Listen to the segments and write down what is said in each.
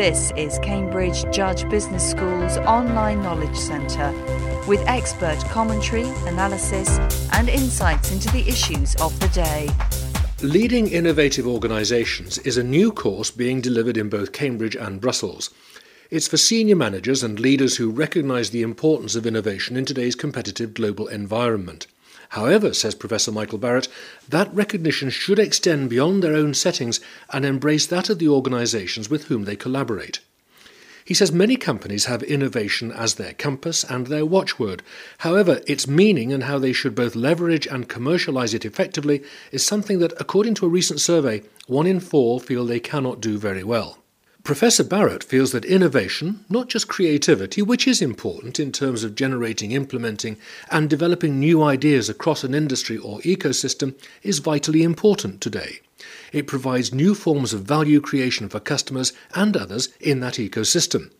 This is Cambridge Judge Business School's online knowledge centre with expert commentary, analysis, and insights into the issues of the day. Leading Innovative Organisations is a new course being delivered in both Cambridge and Brussels. It's for senior managers and leaders who recognise the importance of innovation in today's competitive global environment. However, says Professor Michael Barrett, that recognition should extend beyond their own settings and embrace that of the organisations with whom they collaborate. He says many companies have innovation as their compass and their watchword. However, its meaning and how they should both leverage and commercialise it effectively is something that, according to a recent survey, one in four feel they cannot do very well. Professor Barrett feels that innovation, not just creativity, which is important in terms of generating, implementing, and developing new ideas across an industry or ecosystem, is vitally important today. It provides new forms of value creation for customers and others in that ecosystem.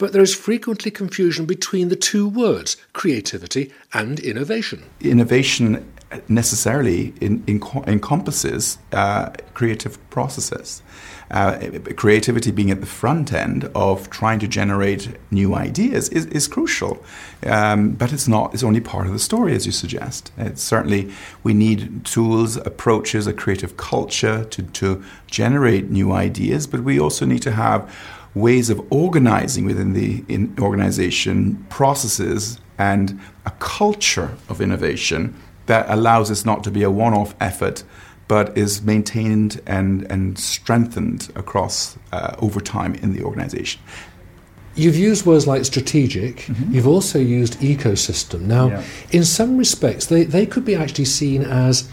But there is frequently confusion between the two words, creativity and innovation. Innovation necessarily in, in, encompasses uh, creative processes. Uh, creativity being at the front end of trying to generate new ideas is, is crucial. Um, but it's not, it's only part of the story, as you suggest. It's certainly, we need tools, approaches, a creative culture to, to generate new ideas, but we also need to have ways of organizing within the in organization processes and a culture of innovation that allows us not to be a one off effort but is maintained and, and strengthened across uh, over time in the organization. You've used words like strategic, mm-hmm. you've also used ecosystem. Now, yeah. in some respects, they, they could be actually seen as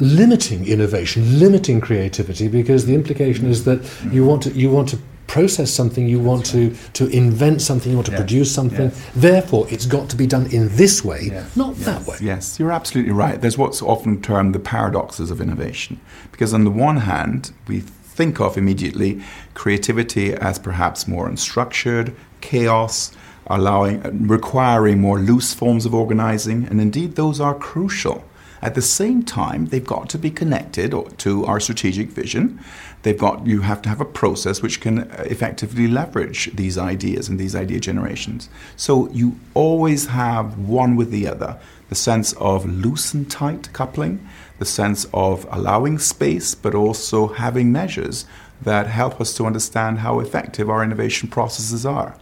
limiting innovation, limiting creativity, because the implication is that mm-hmm. you want to, you want to process something, you want to, to invent something, you want to yes. produce something. Yes. Therefore, it's got to be done in this way, yes. not that way. Yes, you're absolutely right. There's what's often termed the paradoxes of innovation. Because on the one hand, we think of immediately creativity as perhaps more unstructured, chaos, allowing requiring more loose forms of organizing, and indeed those are crucial. At the same time, they've got to be connected to our strategic vision. They've got you have to have a process which can uh, effectively leverage these ideas and these idea generations. So you always have one with the other. The sense of loose and tight coupling, the sense of allowing space, but also having measures that help us to understand how effective our innovation processes are.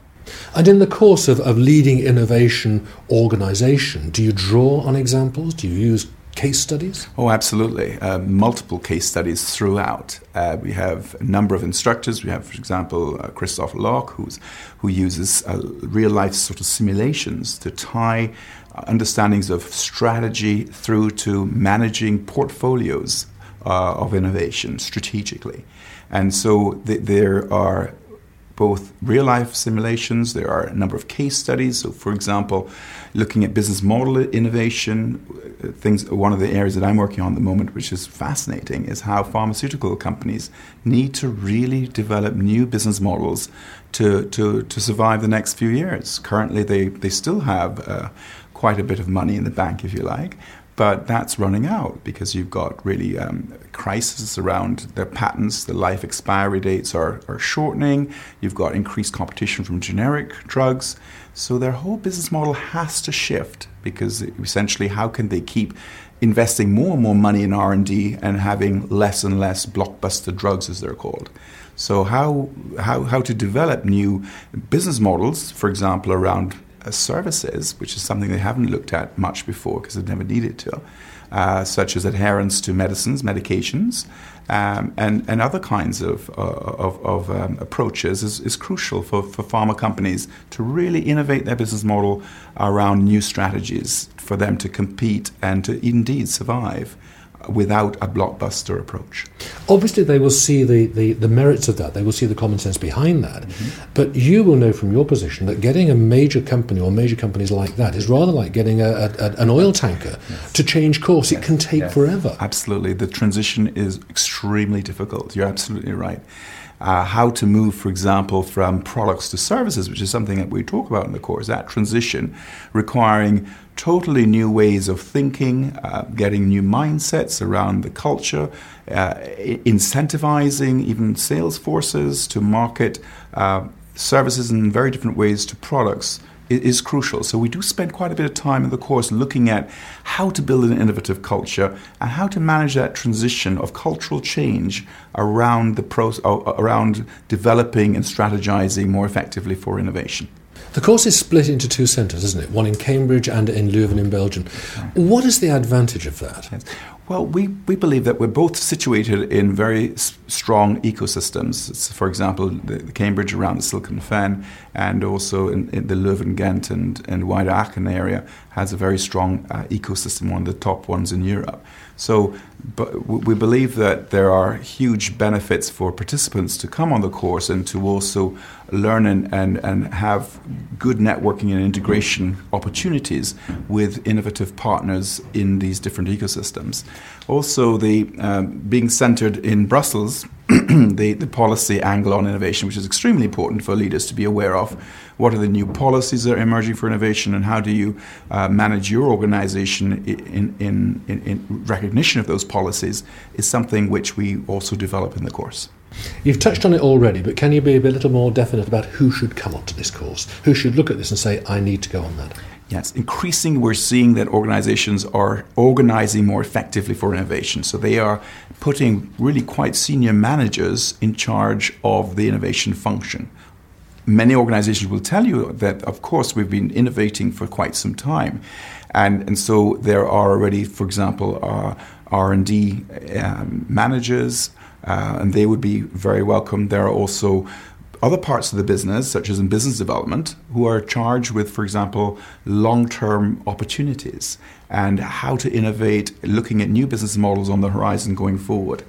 And in the course of, of leading innovation organization, do you draw on examples? Do you use case studies? Oh, absolutely. Uh, multiple case studies throughout. Uh, we have a number of instructors. We have, for example, uh, Christoph Loch, who's, who uses uh, real life sort of simulations to tie understandings of strategy through to managing portfolios uh, of innovation strategically. And so th- there are both real life simulations, there are a number of case studies. So, for example, looking at business model innovation, things, one of the areas that I'm working on at the moment, which is fascinating, is how pharmaceutical companies need to really develop new business models to, to, to survive the next few years. Currently, they, they still have uh, quite a bit of money in the bank, if you like, but that's running out because you've got really um, crises around their patents, the life expiry dates are, are shortening, you've got increased competition from generic drugs. So their whole business model has to shift because essentially how can they keep investing more and more money in R&D and having less and less blockbuster drugs as they're called. So how how how to develop new business models, for example, around services, which is something they haven't looked at much before because they've never needed to, uh, such as adherence to medicines, medications, um, and, and other kinds of, uh, of, of um, approaches is, is crucial for, for pharma companies to really innovate their business model around new strategies for them to compete and to indeed survive without a blockbuster approach. Obviously, they will see the, the, the merits of that, they will see the common sense behind that. Mm-hmm. But you will know from your position that getting a major company or major companies like that is rather like getting a, a, an oil tanker yes. to change course. Yes. It can take yes. forever. Absolutely. The transition is extremely difficult. You're absolutely right. uh, how to move, for example, from products to services, which is something that we talk about in the course, that transition requiring totally new ways of thinking, uh, getting new mindsets around the culture, uh, incentivizing even sales forces to market uh, services in very different ways to products is crucial. So we do spend quite a bit of time in the course looking at how to build an innovative culture and how to manage that transition of cultural change around the pro- around developing and strategizing more effectively for innovation. The course is split into two centres, isn't it? One in Cambridge and in Leuven in Belgium. What is the advantage of that? Well, we, we believe that we're both situated in very s- strong ecosystems. It's, for example, the, the, Cambridge around the Silicon Fen and also in, in the Leuven, Ghent and, and wider Aachen area has a very strong uh, ecosystem, one of the top ones in Europe. So but we believe that there are huge benefits for participants to come on the course and to also learn and, and, and have good networking and integration opportunities with innovative partners in these different ecosystems. Also, the um, being centered in Brussels, the, the policy angle on innovation, which is extremely important for leaders to be aware of. What are the new policies that are emerging for innovation, and how do you uh, manage your organization in, in, in, in recognition of those policies, is something which we also develop in the course. You've touched on it already, but can you be a little more definite about who should come onto this course? Who should look at this and say, I need to go on that? Yes, increasingly we're seeing that organizations are organizing more effectively for innovation. So they are putting really quite senior managers in charge of the innovation function. Many organizations will tell you that, of course, we've been innovating for quite some time. And, and so there are already, for example, uh, R&D um, managers, uh, and they would be very welcome. There are also other parts of the business, such as in business development, who are charged with, for example, long term opportunities and how to innovate, looking at new business models on the horizon going forward.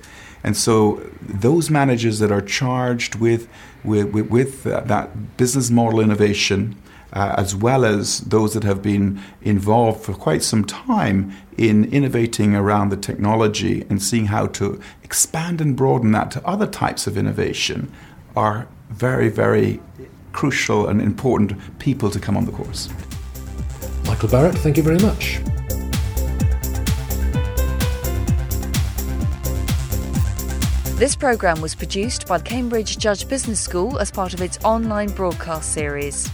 And so, those managers that are charged with, with, with, with that business model innovation, uh, as well as those that have been involved for quite some time in innovating around the technology and seeing how to expand and broaden that to other types of innovation, are very, very crucial and important people to come on the course. Michael Barrett, thank you very much. This programme was produced by Cambridge Judge Business School as part of its online broadcast series.